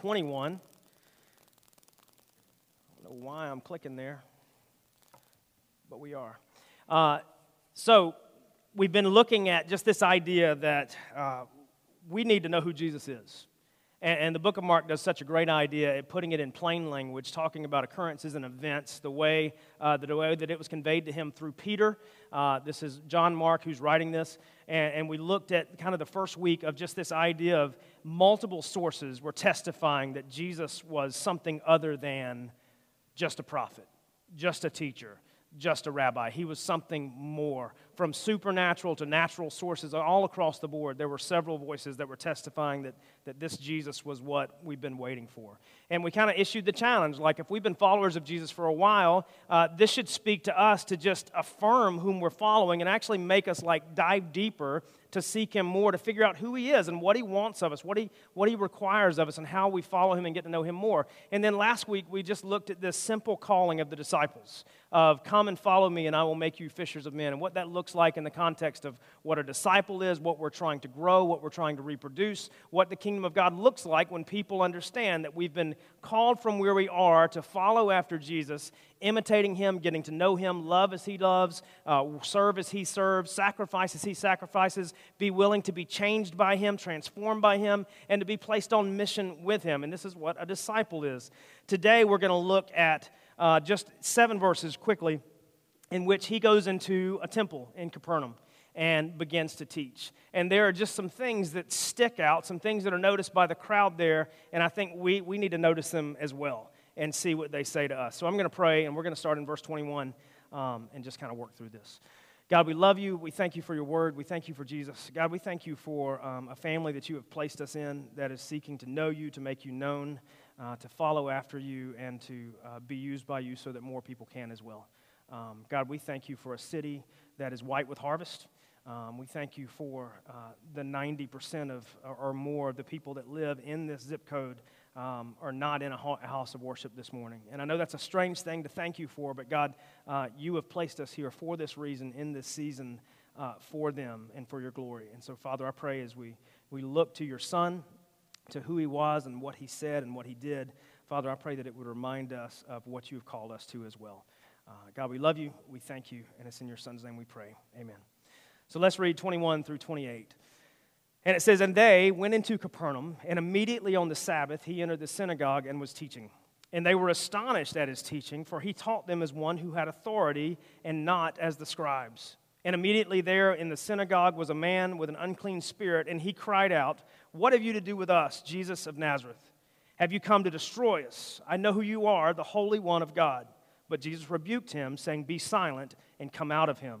21. I don't know why I'm clicking there, but we are. Uh, so, we've been looking at just this idea that uh, we need to know who Jesus is. And, and, the book of Mark does such a great idea at putting it in plain language, talking about occurrences and events, the way, uh, the way that it was conveyed to him through Peter. Uh, this is John Mark who's writing this. And, and we looked at kind of the first week of just this idea of multiple sources were testifying that Jesus was something other than just a prophet, just a teacher, just a rabbi. He was something more. From supernatural to natural sources, all across the board, there were several voices that were testifying that, that this Jesus was what we've been waiting for. And we kind of issued the challenge like, if we've been followers of Jesus for a while, uh, this should speak to us to just affirm whom we're following and actually make us like dive deeper to seek him more, to figure out who he is and what he wants of us, what he, what he requires of us, and how we follow him and get to know him more. And then last week, we just looked at this simple calling of the disciples of come and follow me and I will make you fishers of men, and what that looks like in the context of what a disciple is, what we're trying to grow, what we're trying to reproduce, what the kingdom of God looks like when people understand that we've been called from where we are to follow after Jesus, imitating him, getting to know him, love as he loves, uh, serve as he serves, sacrifice as he sacrifices, be willing to be changed by him, transformed by him, and to be placed on mission with him. And this is what a disciple is. Today, we're going to look at uh, just seven verses quickly in which he goes into a temple in Capernaum and begins to teach. And there are just some things that stick out, some things that are noticed by the crowd there, and I think we, we need to notice them as well and see what they say to us. So I'm going to pray, and we're going to start in verse 21 um, and just kind of work through this. God, we love you. We thank you for your word. We thank you for Jesus. God, we thank you for um, a family that you have placed us in that is seeking to know you, to make you known, uh, to follow after you, and to uh, be used by you so that more people can as well. Um, God, we thank you for a city that is white with harvest. Um, we thank you for uh, the 90% of, or more of the people that live in this zip code um, are not in a house of worship this morning. And I know that's a strange thing to thank you for, but God, uh, you have placed us here for this reason in this season uh, for them and for your glory. And so, Father, I pray as we, we look to your Son, to who he was and what he said and what he did, Father, I pray that it would remind us of what you have called us to as well. Uh, God, we love you. We thank you. And it's in your Son's name we pray. Amen. So let's read 21 through 28. And it says, And they went into Capernaum, and immediately on the Sabbath he entered the synagogue and was teaching. And they were astonished at his teaching, for he taught them as one who had authority and not as the scribes. And immediately there in the synagogue was a man with an unclean spirit, and he cried out, What have you to do with us, Jesus of Nazareth? Have you come to destroy us? I know who you are, the Holy One of God. But Jesus rebuked him, saying, Be silent and come out of him.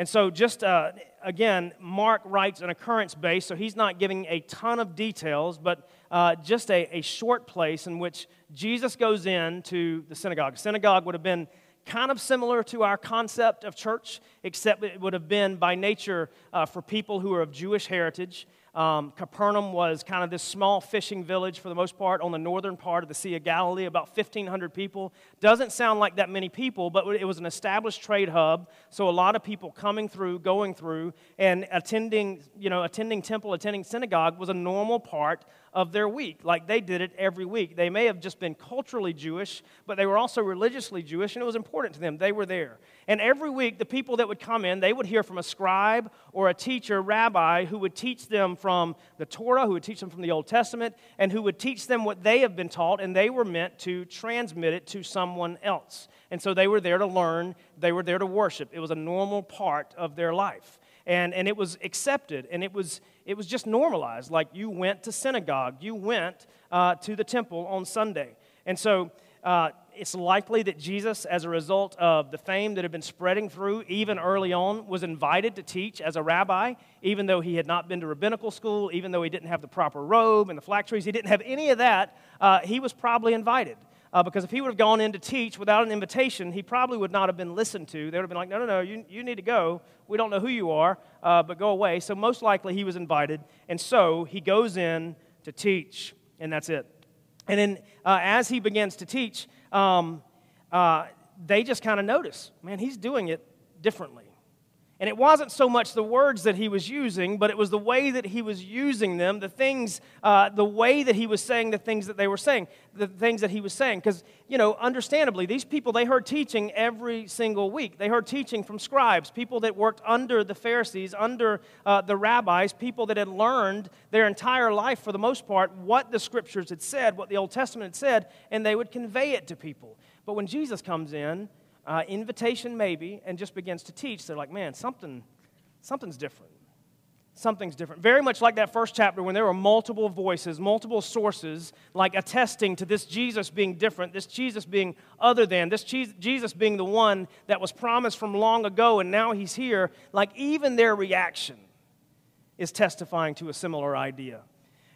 And so, just uh, again, Mark writes an occurrence base, so he's not giving a ton of details, but uh, just a, a short place in which Jesus goes into the synagogue. Synagogue would have been kind of similar to our concept of church, except it would have been by nature uh, for people who are of Jewish heritage. Um, Capernaum was kind of this small fishing village for the most part on the northern part of the Sea of Galilee, about 1,500 people. Doesn't sound like that many people, but it was an established trade hub, so a lot of people coming through, going through, and attending, you know, attending temple, attending synagogue was a normal part of their week. Like they did it every week. They may have just been culturally Jewish, but they were also religiously Jewish, and it was important to them. They were there. And every week, the people that would come in, they would hear from a scribe or a teacher, rabbi, who would teach them from the Torah, who would teach them from the Old Testament, and who would teach them what they have been taught, and they were meant to transmit it to someone else. And so they were there to learn, they were there to worship. It was a normal part of their life and, and it was accepted and it was, it was just normalized. Like you went to synagogue, you went uh, to the temple on Sunday. And so uh, it's likely that Jesus, as a result of the fame that had been spreading through even early on, was invited to teach as a rabbi, even though he had not been to rabbinical school, even though he didn't have the proper robe and the phylacteries, he didn't have any of that. Uh, he was probably invited. Uh, because if he would have gone in to teach without an invitation, he probably would not have been listened to. They would have been like, no, no, no, you, you need to go. We don't know who you are, uh, but go away. So, most likely, he was invited. And so, he goes in to teach, and that's it. And then, uh, as he begins to teach, um, uh, they just kind of notice, man, he's doing it differently. And it wasn't so much the words that he was using, but it was the way that he was using them, the things, uh, the way that he was saying the things that they were saying, the things that he was saying. Because, you know, understandably, these people, they heard teaching every single week. They heard teaching from scribes, people that worked under the Pharisees, under uh, the rabbis, people that had learned their entire life, for the most part, what the scriptures had said, what the Old Testament had said, and they would convey it to people. But when Jesus comes in, uh, invitation maybe, and just begins to teach, they're like, man, something, something's different. Something's different. Very much like that first chapter when there were multiple voices, multiple sources, like attesting to this Jesus being different, this Jesus being other than, this Jesus being the one that was promised from long ago and now he's here. Like even their reaction is testifying to a similar idea.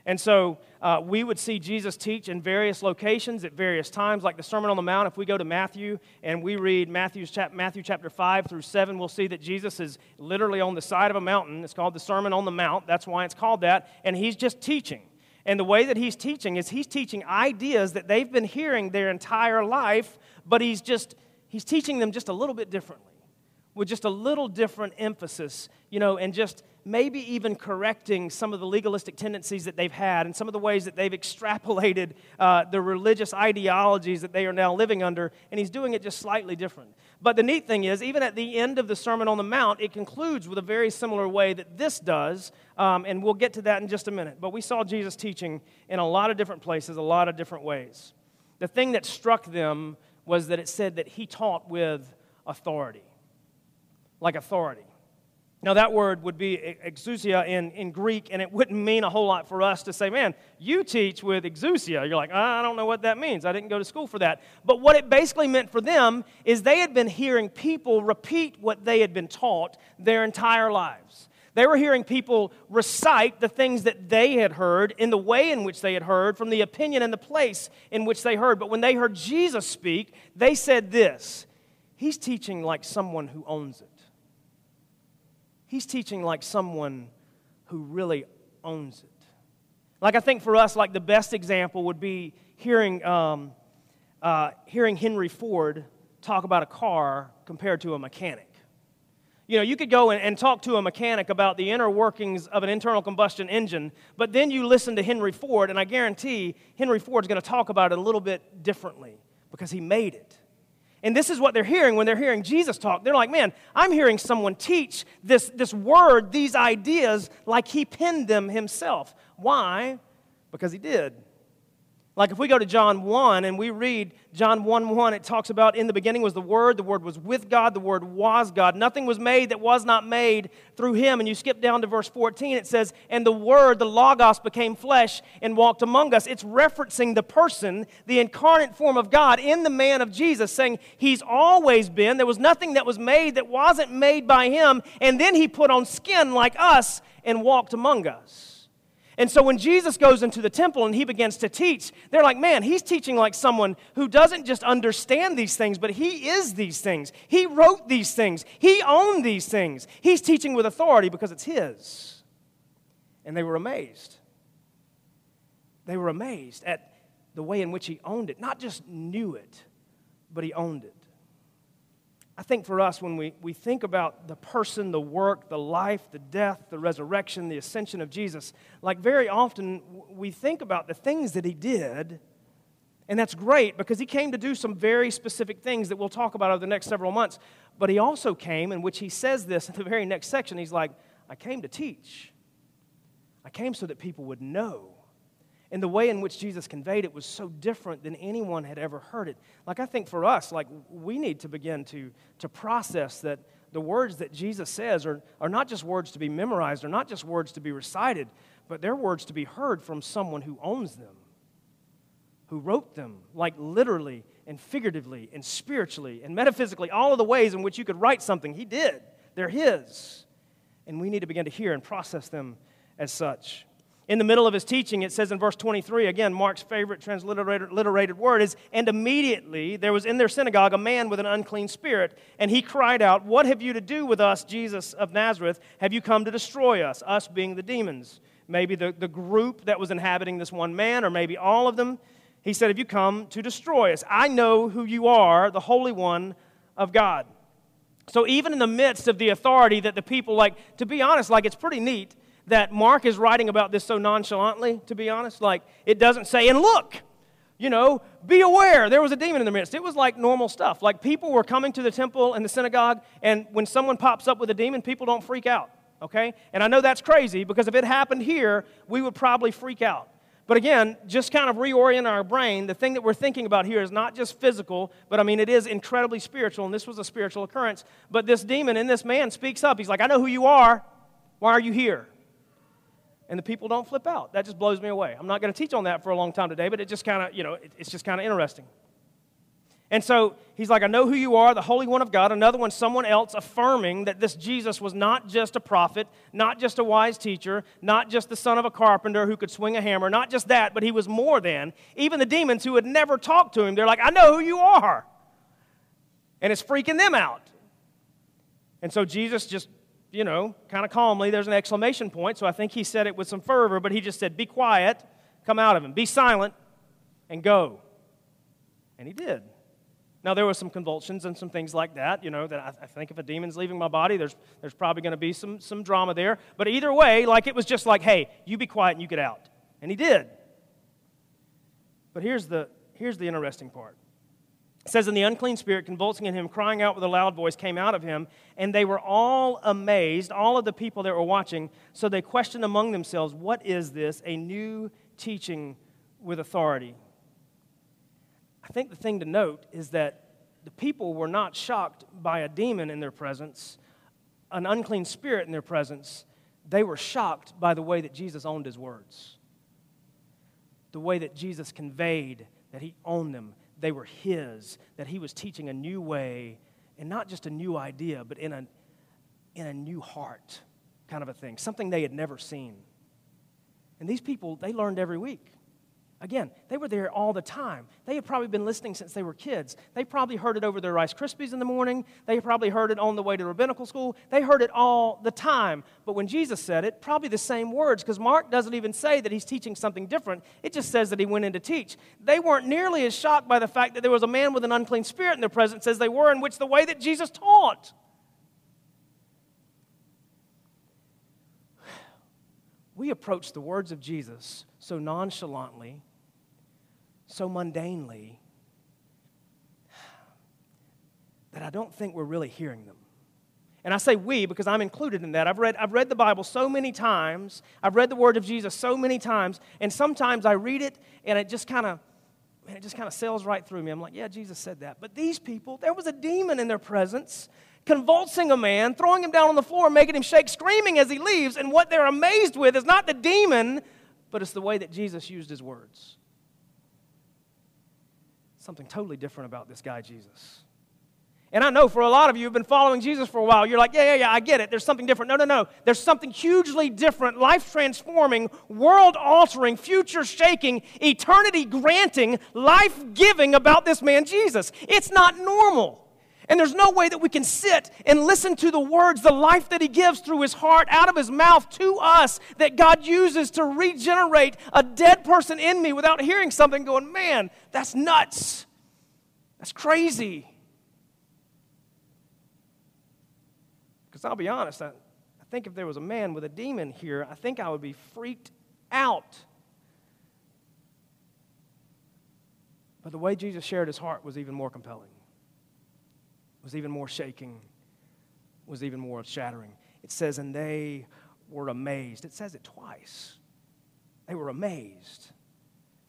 And so uh, we would see Jesus teach in various locations at various times, like the Sermon on the Mount. If we go to Matthew and we read Matthew's chap- Matthew chapter 5 through 7, we'll see that Jesus is literally on the side of a mountain. It's called the Sermon on the Mount. That's why it's called that. And he's just teaching. And the way that he's teaching is he's teaching ideas that they've been hearing their entire life, but he's just he's teaching them just a little bit differently, with just a little different emphasis, you know, and just maybe even correcting some of the legalistic tendencies that they've had and some of the ways that they've extrapolated uh, the religious ideologies that they are now living under, and he's doing it just slightly different. But the neat thing is, even at the end of the Sermon on the Mount, it concludes with a very similar way that this does, um, and we'll get to that in just a minute. But we saw Jesus teaching in a lot of different places, a lot of different ways. The thing that struck them was that it said that he taught with authority, like authority. Now, that word would be exousia in, in Greek, and it wouldn't mean a whole lot for us to say, man, you teach with exousia. You're like, I don't know what that means. I didn't go to school for that. But what it basically meant for them is they had been hearing people repeat what they had been taught their entire lives. They were hearing people recite the things that they had heard in the way in which they had heard, from the opinion and the place in which they heard. But when they heard Jesus speak, they said this He's teaching like someone who owns it. He's teaching like someone who really owns it. Like, I think for us, like the best example would be hearing, um, uh, hearing Henry Ford talk about a car compared to a mechanic. You know, you could go and, and, talk to a mechanic about the inner workings of an internal combustion engine, but then you listen to Henry Ford, and I guarantee Henry Ford's going to talk about it a little bit differently because he made it. And this is what they're hearing when they're hearing Jesus talk. They're like, man, I'm hearing someone teach this, this word, these ideas, like he penned them himself. Why? Because he did. Like if we go to John 1 and we read John 1 1, it talks about in the beginning was the Word, the Word was with God, the Word was God. Nothing was made that was not made through Him. And you skip down to verse 14, it says, And the Word, the Logos, became flesh and walked among us. It's referencing the person, the incarnate form of God in the man of Jesus, saying He's always been. There was nothing that was made that wasn't made by Him. And then He put on skin like us and walked among us. And so when Jesus goes into the temple and he begins to teach, they're like, man, he's teaching like someone who doesn't just understand these things, but he is these things. He wrote these things, he owned these things. He's teaching with authority because it's his. And they were amazed. They were amazed at the way in which he owned it, not just knew it, but he owned it. I think for us, when we, we think about the person, the work, the life, the death, the resurrection, the ascension of Jesus, like very often we think about the things that he did, and that's great because he came to do some very specific things that we'll talk about over the next several months. But he also came, in which he says this in the very next section, he's like, I came to teach. I came so that people would know and the way in which Jesus conveyed it was so different than anyone had ever heard it. Like, I think for us, like, we need to begin to, to process that the words that Jesus says are, are not just words to be memorized, are not just words to be recited, but they're words to be heard from someone who owns them, who wrote them, like literally and figuratively and spiritually and metaphysically, all of the ways in which you could write something. He did. They're His. And we need to begin to hear and process them as such. In the middle of his teaching, it says in verse 23, again, Mark's favorite transliterated word is, and immediately there was in their synagogue a man with an unclean spirit, and he cried out, What have you to do with us, Jesus of Nazareth? Have you come to destroy us, us being the demons? Maybe the, the group that was inhabiting this one man, or maybe all of them. He said, Have you come to destroy us? I know who you are, the Holy One of God. So even in the midst of the authority that the people, like, to be honest, like, it's pretty neat that Mark is writing about this so nonchalantly, to be honest. Like, it doesn't say, and look, you know, be aware, there was a demon in the midst. It was like normal stuff. Like, people were coming to the temple and the synagogue, and when someone pops up with a demon, people don't freak out, okay? And I know that's crazy because if it happened here, we would probably freak out. But again, just kind of reorient our brain. The thing that we're thinking about here is not just physical, but I mean, it is incredibly spiritual, and this was a spiritual occurrence. But this demon in this man speaks up. He's like, I know who you are. Why are you here? And the people don't flip out. That just blows me away. I'm not going to teach on that for a long time today, but it just kind of, you know, it, it's just kind of interesting. And so he's like, I know who you are, the Holy One of God. Another one, someone else affirming that this Jesus was not just a prophet, not just a wise teacher, not just the son of a carpenter who could swing a hammer, not just that, but he was more than. Even the demons who had never talked to him, they're like, I know who you are. And it's freaking them out. And so Jesus just you know, kind of calmly. There's an exclamation point, so I think he said it with some fervor, but he just said, Be quiet, come out of him, be silent, and go. And he did. Now, there were some convulsions and some things like that, you know, that I, I think if a demon's leaving my body, there's, there's probably going to be some, some drama there. But either way, like it was just like, hey, you be quiet and you get out. And he did. But here's the, here's the interesting part it says, And the unclean spirit, convulsing in him, crying out with a loud voice, came out of him. And they were all amazed, all of the people that were watching. So they questioned among themselves, What is this? A new teaching with authority. I think the thing to note is that the people were not shocked by a demon in their presence, an unclean spirit in their presence. They were shocked by the way that Jesus owned his words, the way that Jesus conveyed that he owned them they were his, that he was teaching a new way, and not just a new idea, but in a, in a new heart kind of a thing, something they had never seen. And these people, they learned every week. Again, they were there all the time. They had probably been listening since they were kids. They probably heard it over their Rice Krispies in the morning. They probably heard it on the way to rabbinical school. They heard it all the time. But when Jesus said it, probably the same words, because Mark doesn't even say that he's teaching something different. It just says that he went in to teach. They weren't nearly as shocked by the fact that there was a man with an unclean spirit in their presence as they were in which the way that Jesus taught. We approach the words of Jesus so nonchalantly so mundanely that I don't think we're really hearing them. And I say we because I'm included in that. I've read, I've read the Bible so many times, I've read the Word of Jesus so many times, and sometimes I read it and it just kind of man, it just kind of sails right through me. I'm like, yeah, Jesus said that. But these people, there was a demon in their presence, convulsing a man, throwing him down on the floor, making him shake, screaming as he leaves. And what they're amazed with is not the demon, but it's the way that Jesus used his words something totally different about this guy, Jesus. And I know for a lot of you who've been following Jesus for a while, you're like, yeah, yeah, yeah, I get it. There's something different. No, no, no. There's something hugely different, life transforming, world altering, future shaking, eternity granting, life giving about this man, Jesus. It's not normal. And there's no way that we can sit and listen to the words, the life that He gives through His heart, out of His mouth to us, that God uses to regenerate a dead person in me without hearing something going, man, that's nuts. That's crazy. Because I'll be honest, I, I think if there was a man with a demon here, I think I would be freaked out. But the way Jesus shared his heart was even more compelling was even more shaking, was even more shattering. It says, and they were amazed. It says it twice. They were amazed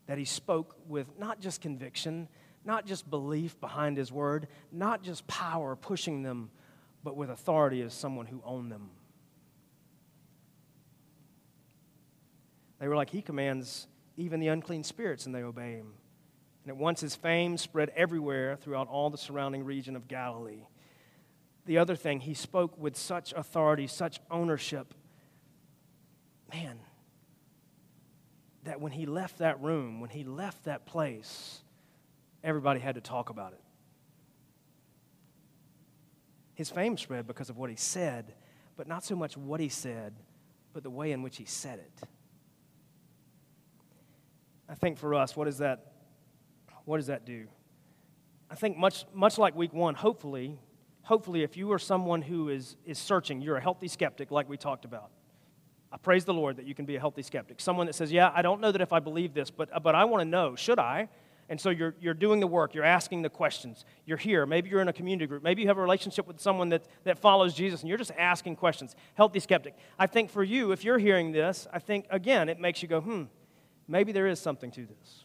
that he spoke with not just conviction, not just belief behind his word, not just power pushing them, but with authority as someone who owned them. They were like, He commands even the unclean spirits, and they obey him. And at once his fame spread everywhere throughout all the surrounding region of Galilee. The other thing, he spoke with such authority, such ownership. Man, that when he left that room, when he left that place, everybody had to talk about it. His fame spread because of what he said, but not so much what he said, but the way in which he said it. I think for us, what does that, what does that do? I think much, much like week one, hopefully, hopefully, if you are someone who is, is searching, you're a healthy skeptic, like we talked about. I praise the Lord that you can be a healthy skeptic. Someone that says, Yeah, I don't know that if I believe this, but, but I want to know. Should I? And so you're, you're doing the work, you're asking the questions. You're here. Maybe you're in a community group. Maybe you have a relationship with someone that, that follows Jesus and you're just asking questions. Healthy skeptic. I think for you, if you're hearing this, I think, again, it makes you go, hmm, maybe there is something to this.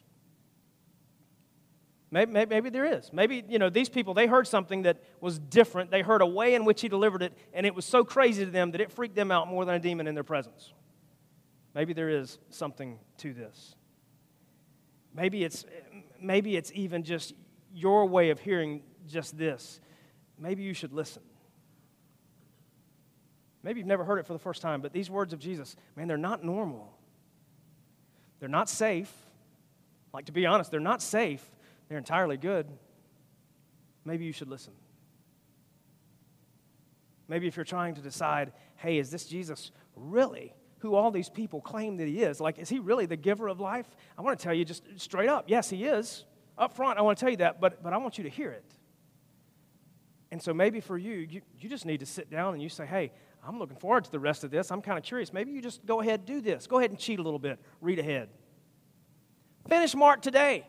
Maybe, maybe, maybe, there is. Maybe, you know, these people, they heard something that was different. They heard a way in which he delivered it, and it was so crazy to them that it freaked them out more than a demon in their presence. Maybe there is something to this. Maybe it's, maybe it's even just your way of hearing just this. Maybe you should listen. Maybe you've never heard it for the first time, but these words of Jesus, man, they're not normal. They're not safe. Like, to be honest, they're not safe they're entirely good, maybe you should listen. Maybe if you're trying to decide, hey, is this Jesus really who all these people claim that he is? Like, is he really the giver of life? I want to tell you just straight up, yes, he is. Up front, I want to tell you that, but, but I want you to hear it. And so maybe for you, you, you just need to sit down and you say, hey, I'm looking forward to the rest of this. I'm kind of curious. Maybe you just go ahead and do this. Go ahead and cheat a little bit. Read ahead. Finish Mark today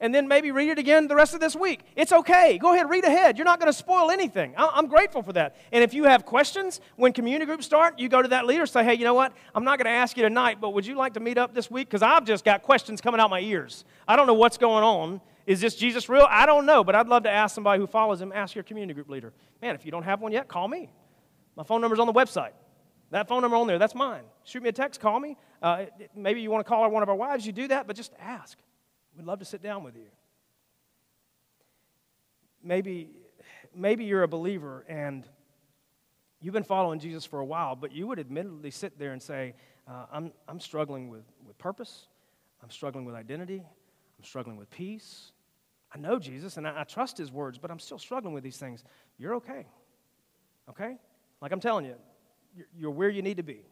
and then maybe read it again the rest of this week. It's okay. Go ahead, read ahead. You're not going to spoil anything. I'm grateful for that. And if you have questions when community groups start, you go to that leader say, hey, you know what? I'm not going to ask you tonight, but would you like to meet up this week? Because I've just got questions coming out my ears. I don't know what's going on. Is this Jesus real? I don't know, but I'd love to ask somebody who follows him. Ask your community group leader. Man, if you don't have one yet, call me. My phone number's on the website. That phone number on there, that's mine. Shoot me a text, call me. Uh, maybe you want to call one of our wives, you do that, but just ask. We'd love to sit down with you. Maybe, maybe you're a believer and you've been following Jesus for a while, but you would admittedly sit there and say, uh, I'm, I'm struggling with, with purpose, I'm struggling with identity, I'm struggling with peace. I know Jesus and I, I trust his words, but I'm still struggling with these things. You're okay. Okay? Like I'm telling you, you're, you're where you need to be.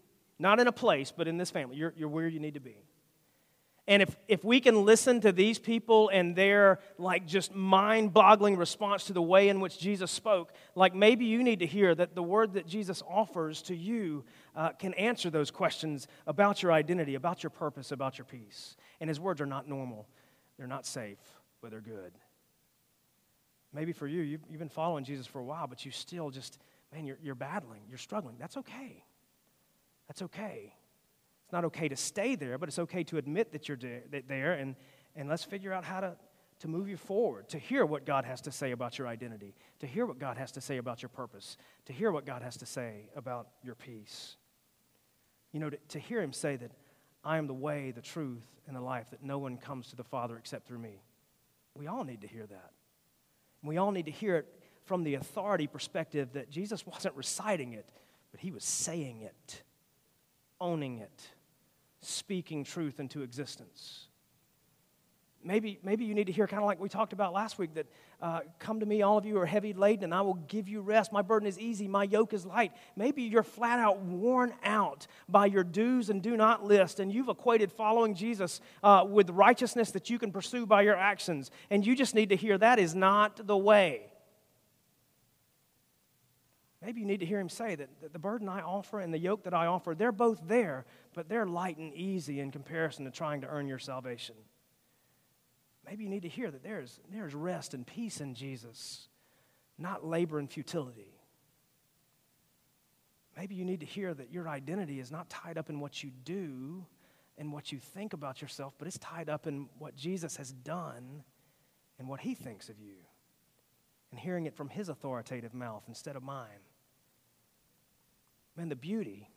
Not in a place, but in this family. You're, you're where you need to be. And if, if we can listen to these people and their like just mind boggling response to the way in which Jesus spoke, like maybe you need to hear that the word that Jesus offers to you uh, can answer those questions about your identity, about your purpose, about your peace. And his words are not normal, they're not safe, but they're good. Maybe for you, you've, you've been following Jesus for a while, but you still just, man, you're, you're battling, you're struggling. That's okay. That's okay. It's not okay to stay there, but it's okay to admit that you're there and, and let's figure out how to, to move you forward, to hear what God has to say about your identity, to hear what God has to say about your purpose, to hear what God has to say about your peace. You know, to, to hear Him say that I am the way, the truth, and the life, that no one comes to the Father except through me. We all need to hear that. We all need to hear it from the authority perspective that Jesus wasn't reciting it, but He was saying it, owning it speaking truth into existence. Maybe, maybe you need to hear, kind of like we talked about last week, that uh, come to me, all of you are heavy laden, and I will give you rest. My burden is easy, my yoke is light. Maybe you're flat out worn out by your do's and do not list, and you've equated following Jesus uh, with righteousness that you can pursue by your actions, and you just need to hear that is not the way. Maybe you need to hear him say that, that the burden I offer and the yoke that I offer, they're both there, but they're light and easy in comparison to trying to earn your salvation. Maybe you need to hear that there's, there's rest and peace in Jesus, not labor and futility. Maybe you need to hear that your identity is not tied up in what you do and what you think about yourself, but it's tied up in what Jesus has done and what he thinks of you and hearing it from his authoritative mouth instead of mine. Man, the beauty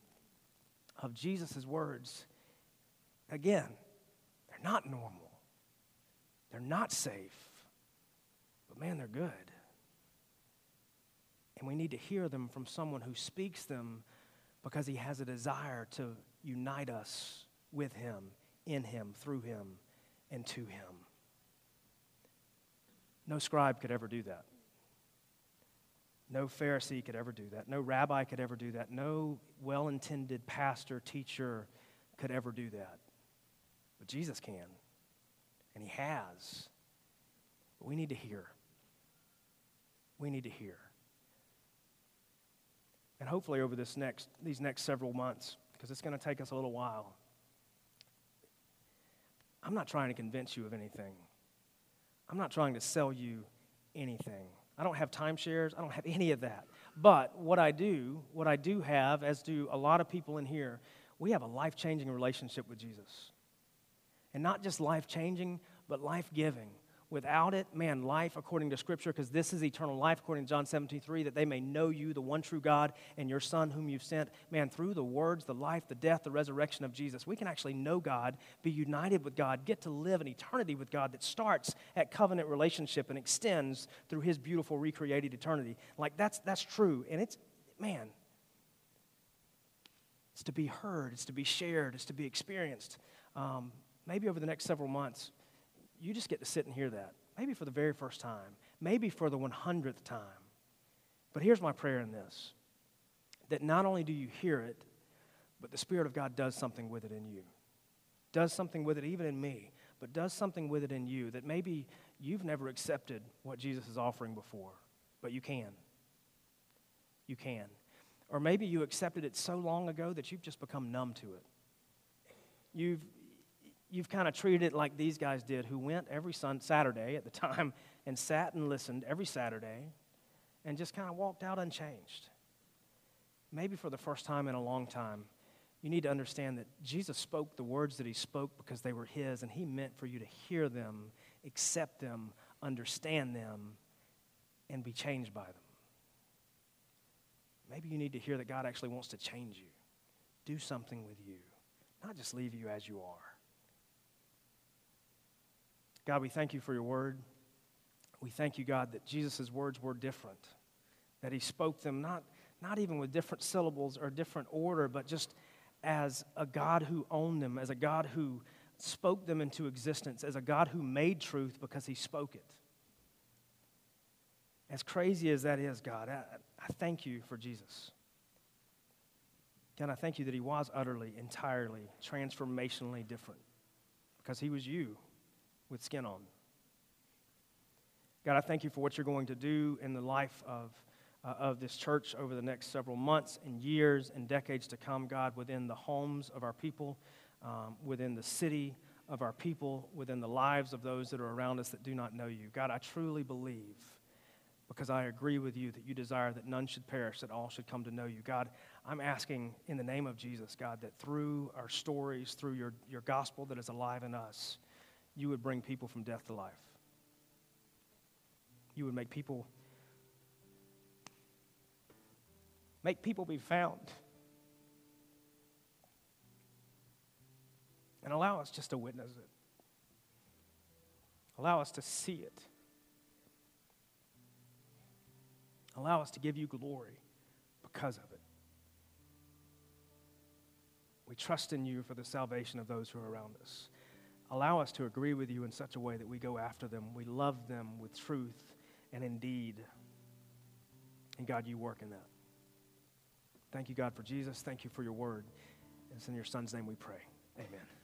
of Jesus' words, again, they're not normal, they're not safe, but man, they're good. And we need to hear them from someone who speaks them because he has a desire to unite us with him in him, through him, and to him. No scribe could ever do that. No Pharisee could ever do that. No rabbi could ever do that. No well intended pastor, teacher could ever do that. But Jesus can, and He has. But we need to hear. We need to hear. And hopefully, over this next, these next several months, because it's going to take us a little while, I'm not trying to convince you of anything. I'm not trying to sell you anything. I don't have timeshares. I don't have any of that. But what I do, what I do have, as do a lot of people in here, we have a life changing relationship with Jesus. And not just life changing, but life giving. Without it, man, life according to Scripture, because this is eternal life according to John 17, 3, that they may know you, the one true God, and your Son whom you've sent. Man, through the words, the life, the death, the resurrection of Jesus, we can actually know God, be united with God, get to live an eternity with God that starts at covenant relationship and extends through his beautiful recreated eternity. Like that's that's true. And it's man, it's to be heard, it's to be shared, it's to be experienced. Um, maybe over the next several months, you just get to sit and hear that. Maybe for the very first time, maybe for the 100th time. But here's my prayer in this that not only do you hear it, but the Spirit of God does something with it in you. Does something with it even in me, but does something with it in you that maybe you've never accepted what Jesus is offering before, but you can. You can. Or maybe you accepted it so long ago that you've just become numb to it. You've, you've kind of treated it like these guys did, who went every sun, Saturday at the time and sat and listened every Saturday and just kind of walked out unchanged. Maybe for the first time in a long time, you need to understand that Jesus spoke the words that he spoke because they were his, and he meant for you to hear them, accept them, understand them, and be changed by them. Maybe you need to hear that God actually wants to change you, do something with you, not just leave you as you are. God, we thank you for your word. We thank you, God, that Jesus' words were different, that he spoke them not, not even with different syllables or different order, but just as a God who owned them, as a God who spoke them into existence, as a God who made truth because he spoke it. As crazy as that is, God, I, I thank you for Jesus. God, I thank you that he was utterly, entirely, transformationally different because he was you with skin on. God, I thank you for what you're going to do in the life of, uh, of this church over the next several months and years and decades to come, God, within the homes of our people, um, within the city of our people, within the lives of those that are around us that do not know you. God, I truly believe, because I agree with you, that you desire that none should perish, that all should come to know you. God, I'm asking in the name of Jesus, God, that through our stories, through your, your gospel that is alive in us, you would bring people from death to life. You would make people make people be found. And allow us just to witness it. Allow us to see it. Allow us to give you glory because of it. We trust in you for the salvation of those who are around us allow us to agree with you in such a way that we go after them. We love them with truth and indeed. And God, you work in that. Thank you, God, for Jesus. Thank you for your word. It's in your son's name we pray. Amen.